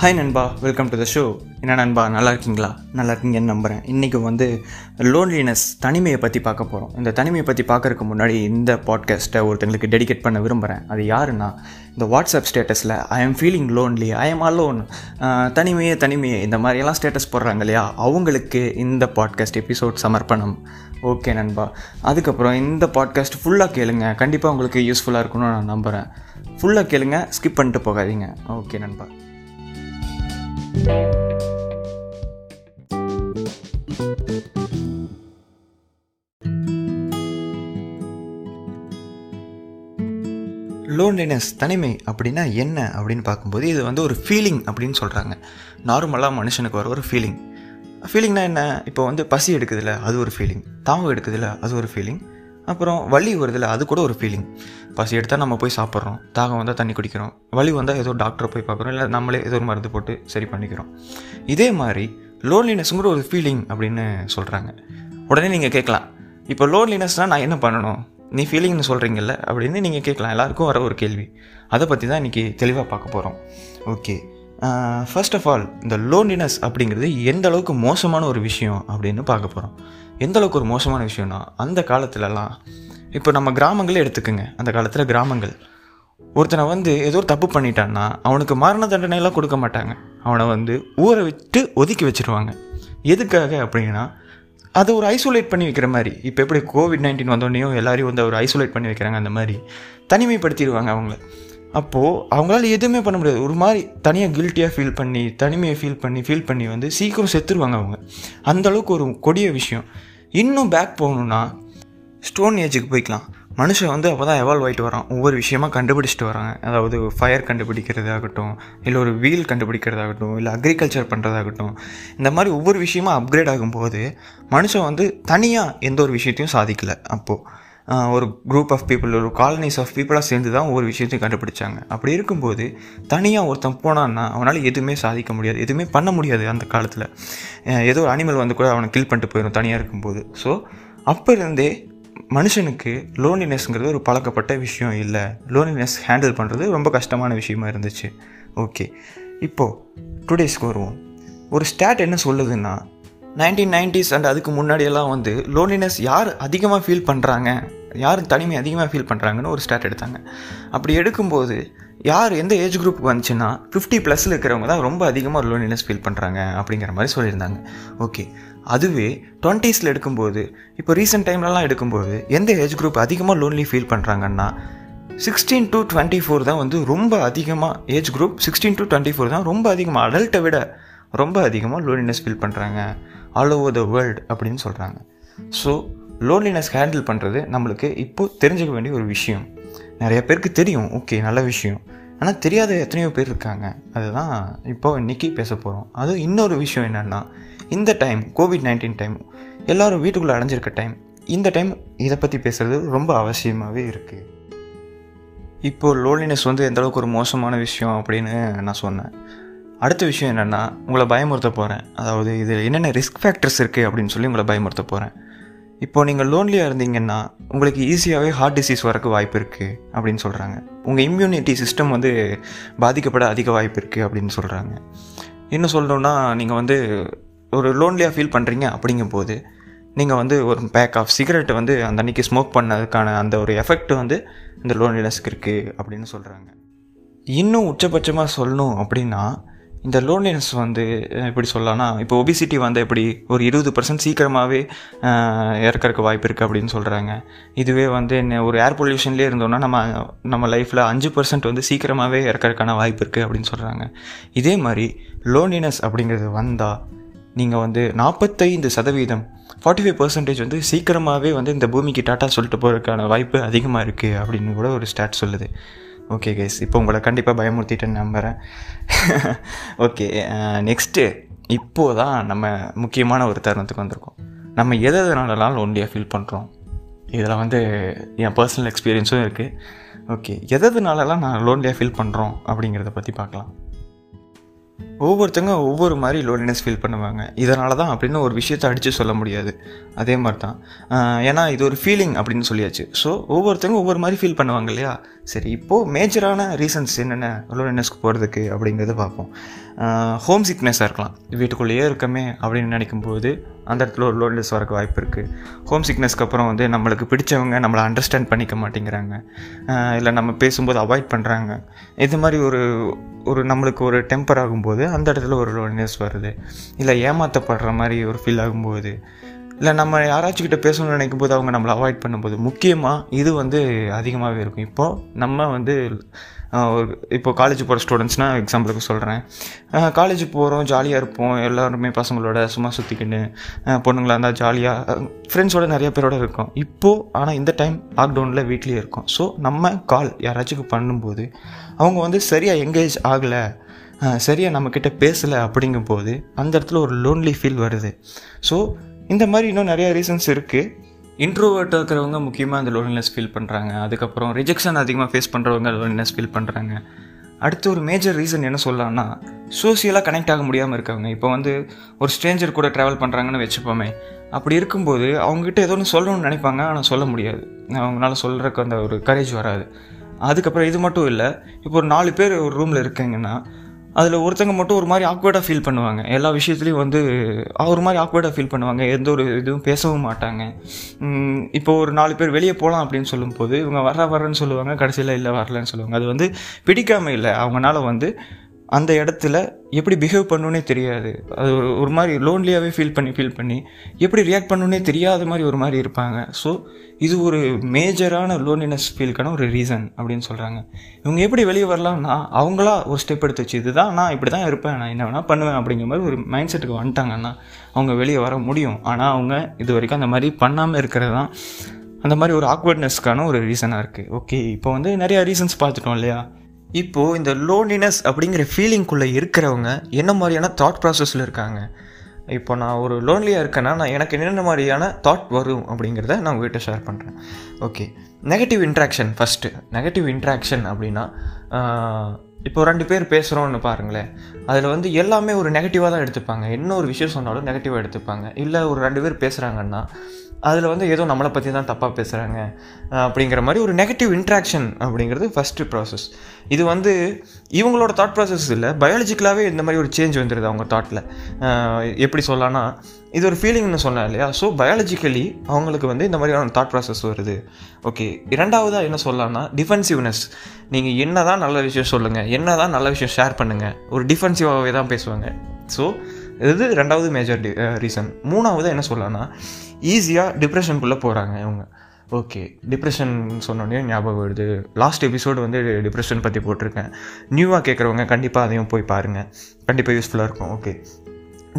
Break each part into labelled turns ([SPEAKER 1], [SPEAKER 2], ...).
[SPEAKER 1] Hi நண்பா. Welcome to the show என்ன நண்பா நல்லா இருக்கீங்களா? நல்லா இருக்கீங்கன்னு நம்புகிறேன் இன்றைக்கி வந்து லோன்லினஸ் தனிமையை பற்றி பார்க்க போகிறோம் இந்த தனிமையை பற்றி பார்க்கறதுக்கு முன்னாடி இந்த பாட்காஸ்ட்டை ஒருத்தங்களுக்கு டெடிகேட் பண்ண விரும்புகிறேன் அது யாருன்னா இந்த வாட்ஸ்அப் ஸ்டேட்டஸில் I am feeling lonely I am alone தனிமையே தனிமையே இந்த மாதிரியெல்லாம் ஸ்டேட்டஸ் போடுறாங்க இல்லையா? அவங்களுக்கு இந்த பாட்காஸ்ட் எபிசோட் சமர்ப்பணம். ஓகே நண்பா. அதுக்கப்புறம் இந்த பாட்காஸ்ட் ஃபுல்லாக கேளுங்க. கண்டிப்பாக உங்களுக்கு யூஸ்ஃபுல்லாக இருக்கும்னு நான் நம்புகிறேன் ஃபுல்லாக கேளுங்க ஸ்கிப் பண்ணிட்டு போகாதீங்க. ஓகே நண்பா. லோன்லினஸ் தனிமை அப்படின்னா என்ன அப்படின்னு பார்க்கும்போது இது வந்து ஒரு ஃபீலிங் அப்படின்னு சொல்கிறாங்க நார்மலாக மனுஷனுக்கு வர ஒரு ஃபீலிங் ஃபீலிங்னா என்ன? இப்போ வந்து பசி எடுக்குதுல அது ஒரு ஃபீலிங் தாகம் எடுக்குதுல அது ஒரு ஃபீலிங் அப்புறம் வலி வருதுல அது கூட ஒரு ஃபீலிங் பசி எடுத்தால் நம்ம போய் சாப்பிட்றோம் தாகம் வந்தால் தண்ணி குடிக்கிறோம். வலி வந்தால் ஏதோ டாக்டரை போய் பார்க்குறோம் இல்லை நம்மளே ஏதோ ஒரு மருந்து போட்டு சரி பண்ணிக்கிறோம். இதே மாதிரி லோன்லினஸ்ங்கிற ஒரு ஃபீலிங் அப்படின்னு சொல்கிறாங்க உடனே நீங்கள் கேட்கலாம் இப்போ லோன்லினஸ்னால் நான் என்ன பண்ணணும்? நீ ஃபீலிங்னு சொல்கிறீங்கல்ல அப்படின்னு நீங்கள் கேட்கலாம். எல்லாருக்கும் வர ஒரு கேள்வி. அதை பற்றி தான் இன்றைக்கி தெளிவாக பார்க்க போகிறோம் ஓகே ஃபர்ஸ்ட் ஆஃப் ஆல் இந்த லோன்லினஸ் அப்படிங்கிறது எந்த அளவுக்கு மோசமான ஒரு விஷயம் அப்படின்னு பார்க்க போகிறோம் எந்த அளவுக்கு ஒரு மோசமான விஷயம்னா அந்த காலத்துலலாம் இப்போ நம்ம கிராமங்களே எடுத்துக்கோங்க. அந்த காலத்தில் கிராமங்கள். ஒருத்தனை வந்து ஏதோ ஒரு தப்பு பண்ணிட்டான்னா அவனுக்கு மரண தண்டனைலாம் கொடுக்க மாட்டாங்க. அவனை வந்து ஊரை விட்டு ஒதுக்கி வச்சுருவாங்க. எதுக்காக அப்படின்னா அதை ஒரு ஐசோலேட் பண்ணி வைக்கிற மாதிரி. இப்போ எப்படி கோவிட் நைன்டீன் வந்தோடனையும் எல்லாரையும் வந்து ஒரு ஐசோலேட் பண்ணி வைக்கிறாங்க அந்த மாதிரி. தனிமைப்படுத்திடுவாங்க அவங்கள. அப்போது அவங்களால எதுவுமே பண்ண முடியாது. ஒரு மாதிரி தனியாக கில்ட்டியாக ஃபீல் பண்ணி தனிமையை ஃபீல் பண்ணி ஃபீல் பண்ணி வந்து சீக்கிரம் செத்துருவாங்க அவங்க. அந்தளவுக்கு ஒரு கொடிய விஷயம். இன்னும் பேக் போகணுன்னா ஸ்டோன் ஏஜுக்கு போய்க்கலாம். மனுஷன் வந்து அப்போ தான் எவால்வ் ஆகிட்டு வரான். ஒவ்வொரு விஷயமா கண்டுபிடிச்சிட்டு வராங்க. அதாவது ஃபயர் கண்டுபிடிக்கிறதாகட்டும் இல்லை ஒரு வீல் கண்டுபிடிக்கிறதாகட்டும் இல்லை அக்ரிகல்ச்சர் பண்ணுறதாகட்டும் இந்த மாதிரி ஒவ்வொரு விஷயமா அப்கிரேட் ஆகும்போது மனுஷன் வந்து தனியாக எந்த ஒரு விஷயத்தையும் சாதிக்கலை. அப்போது ஒரு குரூப் ஆஃப் பீப்புள் ஒரு காலனிஸ் ஆஃப் பீப்புளாக சேர்ந்து தான் ஒவ்வொரு விஷயத்தையும் கண்டுபிடிச்சாங்க. அப்படி இருக்கும்போது தனியாக ஒருத்தன் போனான்னா அவனால் எதுவுமே சாதிக்க முடியாது எதுவுமே பண்ண முடியாது அந்த காலத்தில். ஏதோ ஒரு அனிமல் வந்து கூட அவனை கில் பண்ணிட்டு போயிடும் தனியாக இருக்கும்போது. ஸோ அப்போ இருந்தே மனுஷனுக்கு லோன்லினஸ்ங்கிறது ஒரு பழக்கப்பட்ட விஷயம் இல்லை. லோன்லினஸ் ஹேண்டில் பண்ணுறது ரொம்ப கஷ்டமான விஷயமா இருந்துச்சு. ஓகே இப்போது டுடேஸ்க்கு வருவோம். ஒரு ஸ்டாட் என்ன சொல்லுதுன்னா நைன்டீன் நைன்டிஸ் அண்ட் அதுக்கு முன்னாடியெல்லாம் வந்து லோன்லினஸ் யார் அதிகமாக ஃபீல் பண்ணுறாங்க யார் தனிமை அதிகமாக ஃபீல் பண்ணுறாங்கன்னு ஒரு ஸ்டாட் எடுத்தாங்க. அப்படி எடுக்கும்போது யார் எந்த ஏஜ் குரூப் வந்துச்சுன்னா ஃபிஃப்டி ப்ளஸில் இருக்கிறவங்க தான் ரொம்ப அதிகமாக லோன்லினஸ் ஃபீல் பண்ணுறாங்க அப்படிங்கிற மாதிரி சொல்லியிருந்தாங்க. ஓகே அதுவே டுவெண்ட்டீஸில் எடுக்கும்போது இப்போ ரீசெண்ட் டைம்லலாம் எடுக்கும்போது எந்த ஏஜ் குரூப் அதிகமாக லோன்லி ஃபீல் பண்ணுறாங்கன்னா சிக்ஸ்டீன் டு டுவெண்ட்டி ஃபோர் தான் வந்து ரொம்ப அதிகமாக age group sixteen to twenty four தான் ரொம்ப அதிகமாக அடல்ட்டை விட ரொம்ப அதிகமாக லோன்லினஸ் ஃபீல் பண்ணுறாங்க ஆல் ஓவர் த வேர்ல்டு அப்படின்னு சொல்கிறாங்க ஸோ லோன்லினஸ் ஹேண்டில் பண்ணுறது நம்மளுக்கு இப்போது தெரிஞ்சுக்க வேண்டிய ஒரு விஷயம். நிறைய பேருக்கு தெரியும். ஓகே நல்ல விஷயம். ஆனால் தெரியாத எத்தனையோ பேர் இருக்காங்க. அதுதான் இப்போ இன்றைக்கி பேச போகிறோம் அதுவும் இன்னொரு விஷயம் என்னென்னா இந்த டைம் கோவிட் நைன்டீன் டைம் எல்லோரும் வீட்டுக்குள்ளே அடைஞ்சிருக்க டைம் இந்த டைம் இதை பற்றி பேசுகிறது ரொம்ப அவசியமாகவே இருக்குது இப்போது லோன்லினஸ் வந்து எந்தளவுக்கு ஒரு மோசமான விஷயம் அப்படின்னு நான் சொன்னேன். அடுத்த விஷயம் என்னென்னா உங்களை பயமுறுத்த போகிறேன் அதாவது இதில் என்னென்ன ரிஸ்க் ஃபேக்டர்ஸ் இருக்குது அப்படின்னு சொல்லி உங்களை பயமுறுத்த போகிறேன் இப்போ நீங்கள் லோன்லியாக இருந்தீங்கன்னா உங்களுக்கு ஈஸியாகவே ஹார்ட் டிசீஸ் வரக்கு வாய்ப்பு இருக்குது அப்படின்னு சொல்கிறாங்க உங்கள் இம்யூனிட்டி சிஸ்டம் வந்து பாதிக்கப்பட அதிக வாய்ப்பு இருக்குது அப்படின்னு சொல்கிறாங்க இன்னும் சொல்லணுன்னா நீங்கள் வந்து ஒரு லோன்லியாக ஃபீல் பண்ணுறீங்க அப்படிங்கும்போது நீங்கள் வந்து ஒரு பேக் ஆஃப் சிகரெட்டை வந்து அந்த அன்றைக்கி ஸ்மோக் பண்ணதுக்கான அந்த ஒரு எஃபெக்ட் வந்து இந்த லோன்லினஸ்க்கு இருக்குது அப்படின்னு சொல்கிறாங்க இன்னும் உச்சபட்சமாக சொல்லணும் அப்படின்னா இந்த லோன்லினஸ் வந்து எப்படி சொல்லலாம்னா இப்போ ஒபிசிட்டி வந்து எப்படி ஒரு இருபது பர்சன்ட் சீக்கிரமாகவே இறக்கறக்கு வாய்ப்பு இருக்குது அப்படின்னு சொல்கிறாங்க இதுவே வந்து என்ன ஒரு ஏர் பொல்யூஷன்லேயே இருந்தோம்னா நம்ம நம்ம லைஃப்பில் அஞ்சு பர்சன்ட் வந்து சீக்கிரமாகவே இறக்கறதுக்கான வாய்ப்பு இருக்குது அப்படின்னு சொல்கிறாங்க இதே மாதிரி லோன்லினஸ் அப்படிங்கிறது வந்தால் நீங்கள் வந்து நாற்பத்தைந்து சதவீதம் ஃபார்ட்டி ஃபைவ் பர்சன்டேஜ் வந்து சீக்கிரமாகவே வந்து இந்த பூமிக்கு டாட்டா சொல்லிட்டு போகிறதுக்கான வாய்ப்பு அதிகமாக இருக்குது அப்படின்னு கூட ஒரு ஸ்டாட் சொல்லுது. ஓகே கேஸ் இப்போ உங்களை கண்டிப்பாக பயமுறுத்திட்டேன்னு நம்புகிறேன் ஓகே நெக்ஸ்ட்டு uh, இப்போது தான் நம்ம முக்கியமான ஒரு தருணத்துக்கு வந்திருக்கோம். நம்ம எது எதனாலலாம் லோன்லியாக ஃபீல் பண்ணுறோம் இதில் வந்து என் பர்சனல் எக்ஸ்பீரியன்ஸும் இருக்குது ஓகே எதனாலலாம் நான் லோன்லியாக ஃபீல் பண்ணுறோம் அப்படிங்கிறத பற்றி பார்க்கலாம். ஒவ்வொருத்தங்க ஒவ்வொரு மாதிரி லோன்லினஸ் ஃபீல் பண்ணுவாங்க. இதனால தான் அப்படின்னு ஒரு விஷயத்தை அடித்து சொல்ல முடியாது. அதே மாதிரி தான் ஏன்னா இது ஒரு ஃபீலிங் அப்படின்னு சொல்லியாச்சு. ஸோ ஒவ்வொருத்தங்க ஒவ்வொரு மாதிரி ஃபீல் பண்ணுவாங்க இல்லையா? சரி இப்போது மேஜரான ரீசன்ஸ் என்னென்ன? லோன்லினஸ்க்கு போகிறதுக்கு அப்படிங்கிறத பார்ப்போம். ஹோம் சிக்னஸாக இருக்கலாம். வீட்டுக்குள்ளேயே இருக்கமே அப்படின்னு நினைக்கும்போது அந்த இடத்துல ஒரு லோன்லெஸ் வரக்கு வாய்ப்பு இருக்குது ஹோம் சிக்னஸ்க்கு அப்புறம் வந்து நம்மளுக்கு பிடிச்சவங்க நம்மளை அண்டர்ஸ்டாண்ட் பண்ணிக்க மாட்டேங்கிறாங்க. இல்லை நம்ம பேசும்போது அவாய்ட் பண்ணுறாங்க இது மாதிரி ஒரு ஒரு நம்மளுக்கு ஒரு டெம்பர் ஆகும்போது அந்த இடத்துல ஒரு லோன்லினஸ் வருது. இல்லை ஏமாற்றப்படுற மாதிரி ஒரு ஃபீல் ஆகும்போது இல்லை நம்ம யாராச்சும் கிட்ட பேசணும்னு நினைக்கும் போது அவங்க நம்மளை அவாய்ட் பண்ணும்போது முக்கியமாக இது வந்து அதிகமாகவே இருக்கும். இப்போது நம்ம வந்து ஒரு இப்போ காலேஜ் போகிற ஸ்டூடெண்ட்ஸ்னால் எக்ஸாம்பிளுக்கு சொல்கிறேன் காலேஜ் போகிறோம் ஜாலியாக இருப்போம். எல்லாருமே பசங்களோட சும்மா சுற்றிக்கின்னு பொண்ணுங்களாக இருந்தால் ஜாலியாக ஃப்ரெண்ட்ஸோட நிறைய பேரோட இருக்கோம். இப்போது ஆனால் இந்த டைம் லாக்டவுனில் வீட்லேயே இருக்கோம். ஸோ நம்ம கால் யாராச்சும் பண்ணும்போது அவங்க வந்து சரியாக எங்கேஜ் ஆகலை சரியாக நம்மக்கிட்ட பேசலை அப்படிங்கும்போது அந்த இடத்துல ஒரு லோன்லி ஃபீல் வருது. ஸோ இந்த மாதிரி இன்னும் நிறைய ரீசன்ஸ் இருக்குது இன்ட்ரோவர்ட்டாக இருக்கிறவங்க முக்கியமாக அந்த லோன்லினஸ் ஃபீல் பண்ணுறாங்க அதுக்கப்புறம் ரிஜெக்ஷன் அதிகமாக ஃபேஸ் பண்ணுறவங்க லோன்லினஸ் ஃபீல் பண்ணுறாங்க அடுத்து ஒரு மேஜர் ரீசன் என்ன சொல்லலாம்னா சோசியலாக கனெக்ட் ஆக முடியாமல் இருக்கவங்க. இப்போ வந்து ஒரு ஸ்ட்ரேஞ்சர் கூட ட்ராவல் பண்ணுறாங்கன்னு வச்சுப்போமே. அப்படி இருக்கும்போது அவங்ககிட்ட ஏதோ ஒன்று சொல்லணும்னு நினைப்பாங்க ஆனால் சொல்ல முடியாது. அவங்களால சொல்கிறக்கு அந்த ஒரு கரேஜ் வராது. அதுக்கப்புறம் இது மட்டும் இல்லை இப்போ ஒரு நாலு பேர் ஒரு ரூமில் இருக்கீங்கன்னா அதில் ஒருத்தங்க மட்டும் ஒரு மாதிரி ஆக்வர்டாக ஃபீல் பண்ணுவாங்க. எல்லா விஷயத்துலையும் வந்து ஒரு மாதிரி ஆக்வர்டாக ஃபீல் பண்ணுவாங்க. எந்த ஒரு இதுவும் பேசவும் மாட்டாங்க. இப்போ ஒரு நாலு பேர் வெளியே போகலாம் அப்படின்னு சொல்லும்போது இவங்க வர வரேன்னு சொல்லுவாங்க கடைசியில் இல்லை வரலன்னு சொல்லுவாங்க. அது வந்து பிடிக்காமல் இல்லை. அவங்களால வந்து அந்த இடத்துல எப்படி பிஹேவ் பண்ணுன்னே தெரியாது. அது ஒரு ஒரு மாதிரி லோன்லியாகவே ஃபீல் பண்ணி ஃபீல் பண்ணி எப்படி ரியாக்ட் பண்ணுன்னே தெரியாத மாதிரி ஒரு மாதிரி இருப்பாங்க. ஸோ இது ஒரு மேஜரான லோன்லினஸ் ஃபீலுக்கான ஒரு ரீசன் அப்படின்னு சொல்கிறாங்க இவங்க எப்படி வெளியே வரலாம்னா அவங்களா ஒரு ஸ்டெப் எடுத்து வச்சு இதுதான் நான் இப்படி தான் இருப்பேன். நான் என்ன வேணால் பண்ணுவேன். அப்படிங்கிற மாதிரி ஒரு மைண்ட் செட்டுக்கு வந்துட்டாங்கன்னா அவங்க வெளியே வர முடியும். ஆனால் அவங்க இது வரைக்கும் அந்த மாதிரி பண்ணாமல் இருக்கிறது தான் அந்த மாதிரி ஒரு ஆக்வர்ட்னஸ்க்கான ஒரு ரீசனாக இருக்குது ஓகே இப்போ வந்து நிறையா ரீசன்ஸ் பார்த்துட்டோம் இல்லையா? இப்போது இந்த லோன்லினஸ் அப்படிங்கிற ஃபீலிங்குள்ளே இருக்கிறவங்க என்ன மாதிரியான தாட் ப்ராசஸில் இருக்காங்க? இப்போ நான் ஒரு லோன்லியாக இருக்கேன்னா நான் எனக்கு என்னென்ன மாதிரியான தாட் வரும் அப்படிங்கிறத நான் உங்கள்கிட்ட ஷேர் பண்ணுறேன் okay negative interaction first negative interaction அப்படின்னா இப்போ ரெண்டு பேர் பேசுகிறோன்னு பாருங்களேன். அதில் வந்து எல்லாமே ஒரு நெகட்டிவாக தான் எடுத்துப்பாங்க. என்ன ஒரு விஷயம் சொன்னாலும் நெகட்டிவாக எடுத்துப்பாங்க. இல்லை ஒரு ரெண்டு பேர் பேசுகிறாங்கன்னா அதில் வந்து ஏதோ நம்மளை பற்றி தான் தப்பாக பேசுகிறாங்க அப்படிங்கிற மாதிரி ஒரு நெகட்டிவ் இன்ட்ராக்ஷன் அப்படிங்கிறது ஃபஸ்ட்டு ப்ராசஸ் இது வந்து இவங்களோட தாட் ப்ராசஸ் இல்லை பயாலஜிக்கலாகவே இந்த மாதிரி ஒரு சேஞ்ச் வந்துடுது அவங்க தாட்டில் எப்படி சொல்லலாம்னா இது ஒரு ஃபீலிங்னு சொன்னேன் இல்லையா? ஸோ பயாலஜிக்கலி அவங்களுக்கு வந்து இந்த மாதிரியான தாட் ப்ராசஸ் வருது. ஓகே இரண்டாவதாக என்ன சொல்லலாம்னா டிஃபென்சிவ்னஸ் நீங்கள் என்ன தான் நல்ல விஷயம் சொல்லுங்கள் என்ன தான் நல்ல விஷயம் ஷேர் பண்ணுங்கள் ஒரு டிஃபென்சிவாகவே தான் பேசுவாங்க. ஸோ இது ரெண்டாவது மேஜர் டி ரீசன் மூணாவது என்ன சொல்லலாம்னா ஈஸியாக டிப்ரெஷனுக்குள்ளே போகிறாங்க இவங்க. ஓகே டிப்ரெஷன் சொன்னோடனே ஞாபகம் வருது. லாஸ்ட் எபிசோடு வந்து டிப்ரெஷன் பற்றி போட்டிருக்கேன். நியூவாக கேட்குறவங்க கண்டிப்பாக அதையும் போய் பாருங்கள் கண்டிப்பாக யூஸ்ஃபுல்லாக இருக்கும். ஓகே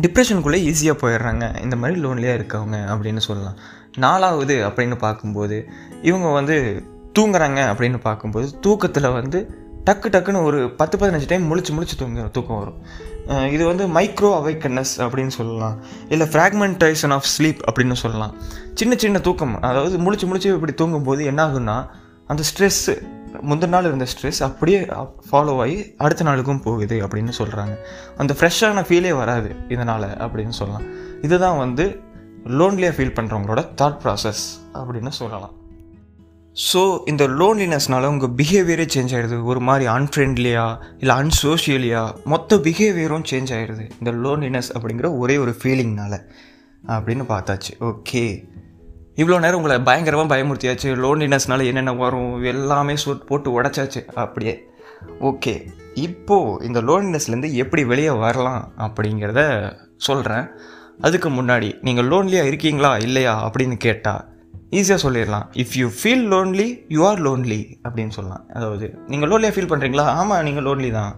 [SPEAKER 1] டிப்ரெஷனுக்குள்ளே ஈஸியாக போயிடுறாங்க. இந்த மாதிரி லோன்லியாக இருக்கவங்க அப்படின்னு சொல்லலாம். நாலாவது அப்படின்னு பார்க்கும்போது இவங்க வந்து தூங்குறாங்க அப்படின்னு பார்க்கும்போது தூக்கத்தில் வந்து டக்கு டக்குன்னு ஒரு பத்து பதினஞ்சு டைம் முழிச்சு முழிச்சு தூங்க தூக்கம் வரும். இது வந்து மைக்ரோ அவைக்கனஸ் அப்படின்னு சொல்லலாம். இல்லை ஃப்ராக்மெண்டேஷன் ஆஃப் ஸ்லீப் அப்படின்னு சொல்லலாம். சின்ன சின்ன தூக்கம். அதாவது முழிச்சு முழிச்சு இப்படி தூங்கும்போது என்ன ஆகுன்னா அந்த ஸ்ட்ரெஸ்ஸு முந்தின நாள் இருந்த ஸ்ட்ரெஸ் அப்படியே ஃபாலோ ஆகி அடுத்த நாளுக்கும் போகுது அப்படின்னு சொல்கிறாங்க அந்த ஃப்ரெஷ்ஷான ஃபீலே வராது இதனால் அப்படின்னு சொல்லலாம். இதுதான் வந்து லோன்லியாக ஃபீல் பண்ணுறவங்களோட தாட் ப்ராசஸ் அப்படின்னு சொல்லலாம். ஸோ இந்த லோன்லினஸ்னால உங்கள் பிஹேவியரே சேஞ்ச் ஆகிடுது ஒரு மாதிரி அன்ஃப்ரெண்ட்லியாக இல்லை அன்சோஷியலியாக மொத்த பிஹேவியரும் சேஞ்ச் ஆகிடுது இந்த லோன்லினஸ் அப்படிங்கிற ஒரே ஒரு ஃபீலிங்னால அப்படின்னு பார்த்தாச்சு. ஓகே இவ்வளோ நேரம் உங்களை பயங்கரமாக பயமுறுத்தியாச்சு லோன்லினஸ்னால என்னென்ன வரும் எல்லாமே சூட் போட்டு உடச்சாச்சு. அப்படியே. ஓகே. இப்போது இந்த லோன்லினஸ்லேருந்து எப்படி வெளியே வரலாம் அப்படிங்கிறத சொல்கிறேன் அதுக்கு முன்னாடி நீங்கள் லோன்லியாக இருக்கீங்களா இல்லையா அப்படின்னு கேட்டால் ஈஸியாக சொல்லிடலாம். If you feel lonely you are lonely அப்படின்னு சொல்லலாம். அதாவது நீங்கள் லோன்லியாக ஃபீல் பண்ணுறீங்களா ஆமாம் நீங்கள் லோன்லி தான்.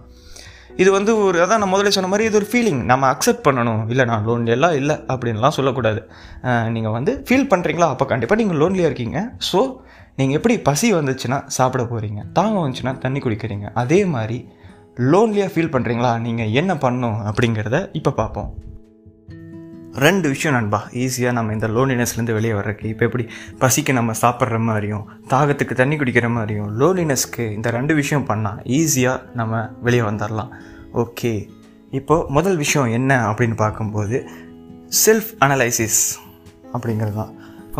[SPEAKER 1] இது வந்து ஒரு அதான் நான் முதல்ல சொன்ன மாதிரி இது ஒரு ஃபீலிங் நம்ம அக்செப்ட் பண்ணணும். இல்லை நான் லோன்லி எல்லாம் இல்லை அப்படின்லாம் சொல்லக்கூடாது. நீங்கள் வந்து ஃபீல் பண்ணுறீங்களா அப்போ கண்டிப்பாக நீங்கள் லோன்லியாக இருக்கீங்க. ஸோ நீங்கள் எப்படி பசி வந்துச்சுன்னா சாப்பிட போகிறீங்க தாகம் வந்துச்சுன்னா தண்ணி குடிக்கிறீங்க. அதே மாதிரி லோன்லியாக ஃபீல் பண்ணுறீங்களா நீங்கள் என்ன பண்ணணும் அப்படிங்கிறத இப்போ பார்ப்போம். ரெண்டு விஷயம் நண்பா. ஈஸியாக நம்ம இந்த லோன்லினஸ்லேருந்து வெளியே வர்றதுக்கு இப்போ எப்படி பசிக்கு நம்ம சாப்பிட்ற மாதிரியும் தாகத்துக்கு தண்ணி குடிக்கிற மாதிரியும் லோன்லினஸ்க்கு இந்த ரெண்டு விஷயம் பண்ணால் ஈஸியாக நம்ம வெளியே வந்துடலாம் ஓகே. இப்போது முதல் விஷயம் என்ன அப்படின்னு பார்க்கும்போது செல்ஃப் அனலைசிஸ் அப்படிங்கிறது தான்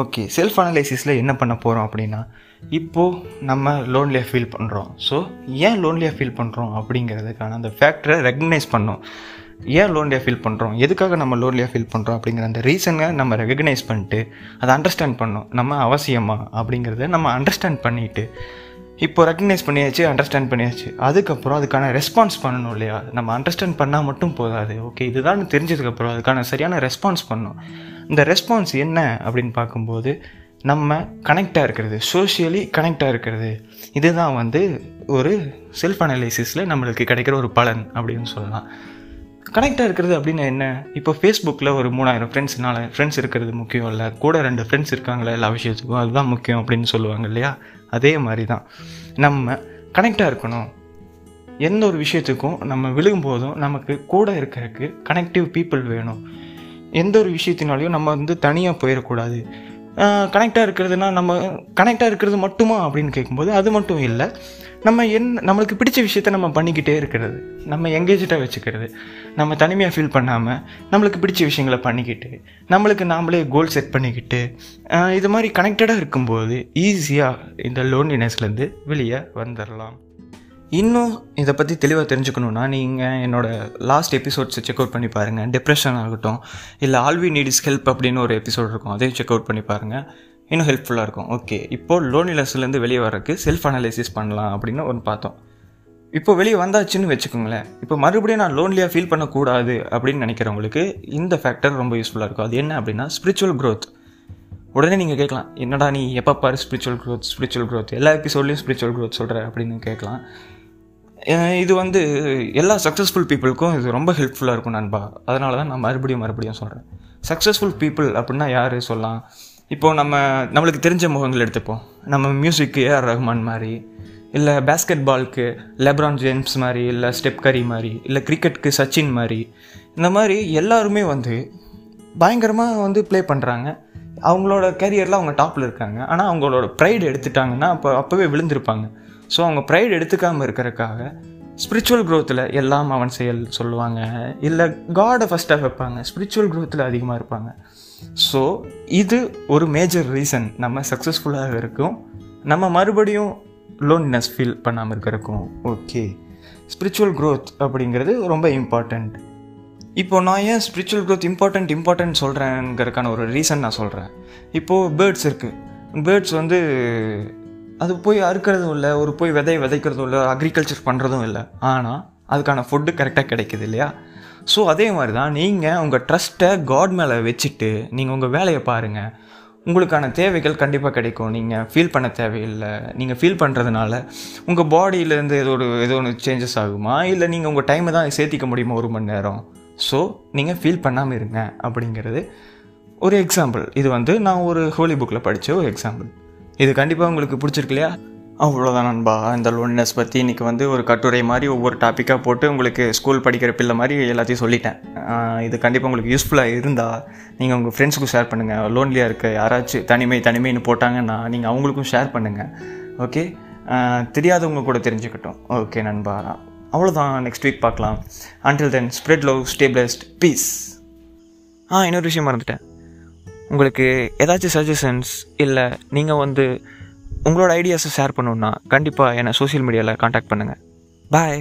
[SPEAKER 1] ஓகே. செல்ஃப் அனலைசிஸில் என்ன பண்ண போகிறோம் அப்படின்னா இப்போது நம்ம லோன்லியாக ஃபீல் பண்ணுறோம் ஸோ ஏன் லோன்லியாக ஃபீல் பண்ணுறோம் அப்படிங்கிறதுக்கான அந்த ஃபேக்டரை ரெக்கக்னைஸ் பண்ணோம். ஏன் லோன்லியாக ஃபீல் பண்ணுறோம் எதுக்காக நம்ம லோன்லியாக ஃபீல் பண்ணுறோம் அப்படிங்கிற அந்த ரீசனை நம்ம ரெகக்னைஸ் பண்ணிட்டு அதை அண்டர்ஸ்டாண்ட் பண்ணோம் நம்ம அவசியமா அப்படிங்கிறத நம்ம அண்டர்ஸ்டாண்ட் பண்ணிவிட்டு இப்போ ரெக்கக்னைஸ் பண்ணியாச்சு அண்டர்ஸ்டாண்ட் பண்ணியாச்சு. அதுக்கப்புறம் அதுக்கான ரெஸ்பான்ஸ் பண்ணணும் இல்லையா? நம்ம அண்டர்ஸ்டாண்ட் பண்ணால் மட்டும் போதாது. ஓகே இதுதான் தெரிஞ்சதுக்கப்புறம் அதுக்கான சரியான ரெஸ்பான்ஸ் பண்ணணும். இந்த ரெஸ்பான்ஸ் என்ன அப்படின்னு பார்க்கும்போது நம்ம கனெக்டாக இருக்கிறது சோஷியலி கனெக்டாக இருக்கிறது. இதுதான் வந்து ஒரு செல்ஃப் அனலைசிஸில் நம்மளுக்கு கிடைக்கிற ஒரு பலன் அப்படின்னு சொல்லலாம். கனெக்டாக இருக்கிறது அப்படின்னு என்ன? இப்போ ஃபேஸ்புக்கில் ஒரு மூணாயிரம் ஃப்ரெண்ட்ஸ்னால ஃப்ரெண்ட்ஸ் இருக்கிறது முக்கியம் இல்லை. கூட ரெண்டு ஃப்ரெண்ட்ஸ் இருக்காங்களே எல்லா விஷயத்துக்கும்? அதுதான் முக்கியம் அப்படின்னு சொல்லுவாங்க இல்லையா? அதே மாதிரி தான் நம்ம கனெக்டாக இருக்கணும். எந்த ஒரு விஷயத்துக்கும் நம்ம விழுகும்போதும் நமக்கு கூட இருக்கிறதுக்கு கனெக்டிவ் பீப்புள் வேணும். எந்த ஒரு விஷயத்தினாலையும் நம்ம வந்து தனியாக போயிடக்கூடாது. கனெக்டாக இருக்கிறதுனா நம்ம கனெக்டாக இருக்கிறது மட்டுமா அப்படின்னு கேட்கும்போது அது மட்டும் இல்லை. நம்ம என் நம்மளுக்கு பிடிச்ச விஷயத்த நம்ம பண்ணிக்கிட்டே இருக்கிறது. நம்ம எங்கேஜாக வச்சுக்கிறது. நம்ம தனிமையாக ஃபீல் பண்ணாமல் நம்மளுக்கு பிடிச்ச விஷயங்களை பண்ணிக்கிட்டு நம்மளுக்கு நாமளே கோல் செட் பண்ணிக்கிட்டு இது மாதிரி கனெக்டடாக இருக்கும்போது ஈஸியாக இந்த லோன்லினஸ்லேருந்து வெளியே வந்துடலாம் இன்னும் இதை பற்றி தெளிவாக தெரிஞ்சுக்கணுன்னா நீங்கள் என்னோடய லாஸ்ட் எபிசோட்ஸை செக் அவுட் பண்ணி பாருங்கள் டிப்ரெஷன் ஆகட்டும் இல்லை ஆல்வி நீடிஸ் ஹெல்ப் அப்படின்னு ஒரு எபிசோட் இருக்கும் அதையும் செக் அவுட் பண்ணி பாருங்கள் இன்னும் ஹெல்ப்ஃபுல்லாக இருக்கும். ஓகே இப்போது லோன்லினஸ்லேருந்து வெளியே வரக்கு செல்ஃப் அனாலிசிஸ் பண்ணலாம் அப்படின்னு ஒன்று பார்த்தோம். இப்போ வெளியே வந்தாச்சுன்னு வச்சுக்கோங்களேன். இப்போ மறுபடியும் நான் லோன்லியாக ஃபீல் பண்ணக்கூடாது அப்படின்னு நினைக்கிறவங்களுக்கு இந்த ஃபேக்டர் ரொம்ப யூஸ்ஃபுல்லாக இருக்கும். அது என்ன அப்படின்னா ஸ்பிரிச்சுவல் க்ரோத் உடனே நீங்கள் கேட்கலாம் என்னடா நீ எப்போ பாரு ஸ்பிரிச்சுவல் க்ரோத் ஸ்பிரிச்சுவல் க்ரோத் எல்லா எபிசோட்லையும் ஸ்பிரிச்சுவல் க்ரோத் சொல்கிற அப்படின்னு கேட்கலாம். இது வந்து எல்லா சக்ஸஸ்ஃபுல் பீப்புளுக்கும் இது ரொம்ப ஹெல்ப்ஃபுல்லாக இருக்கும் நண்பா. அதனால தான் நான் மறுபடியும் மறுபடியும் சொல்கிறேன் சக்ஸஸ்ஃபுல் பீப்புள் அப்படின்னா யார் சொல்லலாம்? இப்போது நம்ம நம்மளுக்கு தெரிஞ்ச முகங்கள் எடுத்துப்போம். நம்ம மியூசிக்கு ஏஆர் ரஹ்மான் மாதிரி இல்லை பேஸ்கெட் பாலுக்கு லெப்ரான் ஜேம்ஸ் மாதிரி இல்லை ஸ்டெப் கரி மாதிரி இல்லை கிரிக்கெட்டுக்கு சச்சின் மாதிரி இந்த மாதிரி எல்லாருமே வந்து பயங்கரமாக வந்து ப்ளே பண்ணுறாங்க அவங்களோட கேரியரில் அவங்க டாப்பில் இருக்காங்க. ஆனால் அவங்களோட ப்ரைடு எடுத்துட்டாங்கன்னா அப்போ அப்போவே விழுந்திருப்பாங்க. ஸோ அவங்க ப்ரைடு எடுத்துக்காமல் இருக்கிறதுக்காக ஸ்பிரிச்சுவல் க்ரோத்தில் எல்லாம் அவன் செயல் சொல்லுவாங்க. இல்லை காடை ஃபஸ்ட்டாக வைப்பாங்க. ஸ்பிரிச்சுவல் க்ரோத்தில் அதிகமாக இருப்பாங்க. ஸோ இது ஒரு மேஜர் ரீசன் நம்ம சக்ஸஸ்ஃபுல்லாக இருக்கும். நம்ம மறுபடியும் லோன்லினஸ் ஃபீல் பண்ணாமல் இருக்கிறக்கும். ஓகே ஸ்பிரிச்சுவல் க்ரோத் அப்படிங்கிறது ரொம்ப இம்பார்ட்டண்ட் இப்போ நான் ஏன் ஸ்பிரிச்சுவல் க்ரோத் இம்பார்ட்டண்ட் இம்பார்ட்டன்ட் சொல்கிறேங்கிறதுக்கான ஒரு ரீசன் நான் சொல்கிறேன் இப்போது பேர்ட்ஸ் இருக்குது பேர்ட்ஸ் வந்து அது போய் அறுக்கிறதும் இல்லை ஒரு போய் விதை விதைக்கிறதும் இல்லை அக்ரிகல்ச்சர் பண்ணுறதும் இல்லை. ஆனால் அதுக்கான ஃபுட்டு கரெக்டாக கிடைக்குது இல்லையா? ஸோ அதே மாதிரி தான் நீங்கள் உங்கள் ட்ரஸ்ட்டை காட் மேலே வச்சுட்டு நீங்கள் உங்கள் வேலையை பாருங்கள் உங்களுக்கான தேவைகள் கண்டிப்பாக கிடைக்கும். நீங்கள் ஃபீல் பண்ண தேவையில்லை. நீங்கள் ஃபீல் பண்ணுறதுனால உங்கள் பாடியிலேருந்து ஏதோ ஒரு ஏதோ ஒன்று சேஞ்சஸ் ஆகுமா? இல்லை நீங்கள் உங்கள் டைமை தான் சேர்த்திக்க முடியுமா ஒரு மணி நேரம்? ஸோ நீங்கள் ஃபீல் பண்ணாமல் இருங்க அப்படிங்கிறது ஒரு எக்ஸாம்பிள் இது வந்து நான் ஒரு ஹோலி புக்கில் படித்த ஒரு எக்ஸாம்பிள் இது கண்டிப்பாக உங்களுக்கு பிடிச்சிருக்கு இல்லையா அவ்வளோதான் நண்பா. இந்த லோன்லினஸ் பற்றி இன்றைக்கி வந்து ஒரு கட்டுரை மாதிரி ஒவ்வொரு டாப்பிக்காக போட்டு உங்களுக்கு ஸ்கூல் படிக்கிற பிள்ளை மாதிரி எல்லாத்தையும் சொல்லிட்டேன். இது கண்டிப்பாக உங்களுக்கு யூஸ்ஃபுல்லாக இருந்தால் நீங்கள் உங்கள் ஃப்ரெண்ட்ஸுக்கும் ஷேர் பண்ணுங்கள் லோன்லியாக இருக்க யாராச்சும் தனிமை தனிமைன்னு போட்டாங்கன்னா நீங்கள் அவங்களுக்கும் ஷேர் பண்ணுங்கள் ஓகே தெரியாதவங்க கூட தெரிஞ்சுக்கட்டும். ஓகே நண்பா. அவ்வளோதான் நெக்ஸ்ட் வீக் பார்க்கலாம். Until then spread love stay blessed peace ah இன்னொரு விஷயம் மறந்துட்டேன். உங்களுக்கு ஏதாச்சும் சஜஷன்ஸ் இல்லை நீங்கள் வந்து உங்களோட ஐடியாஸை ஷேர் பண்ணணுன்னா கண்டிப்பாக என்னை சோஷியல் மீடியாவில் காண்டாக்ட் பண்ணுங்கள் பாய்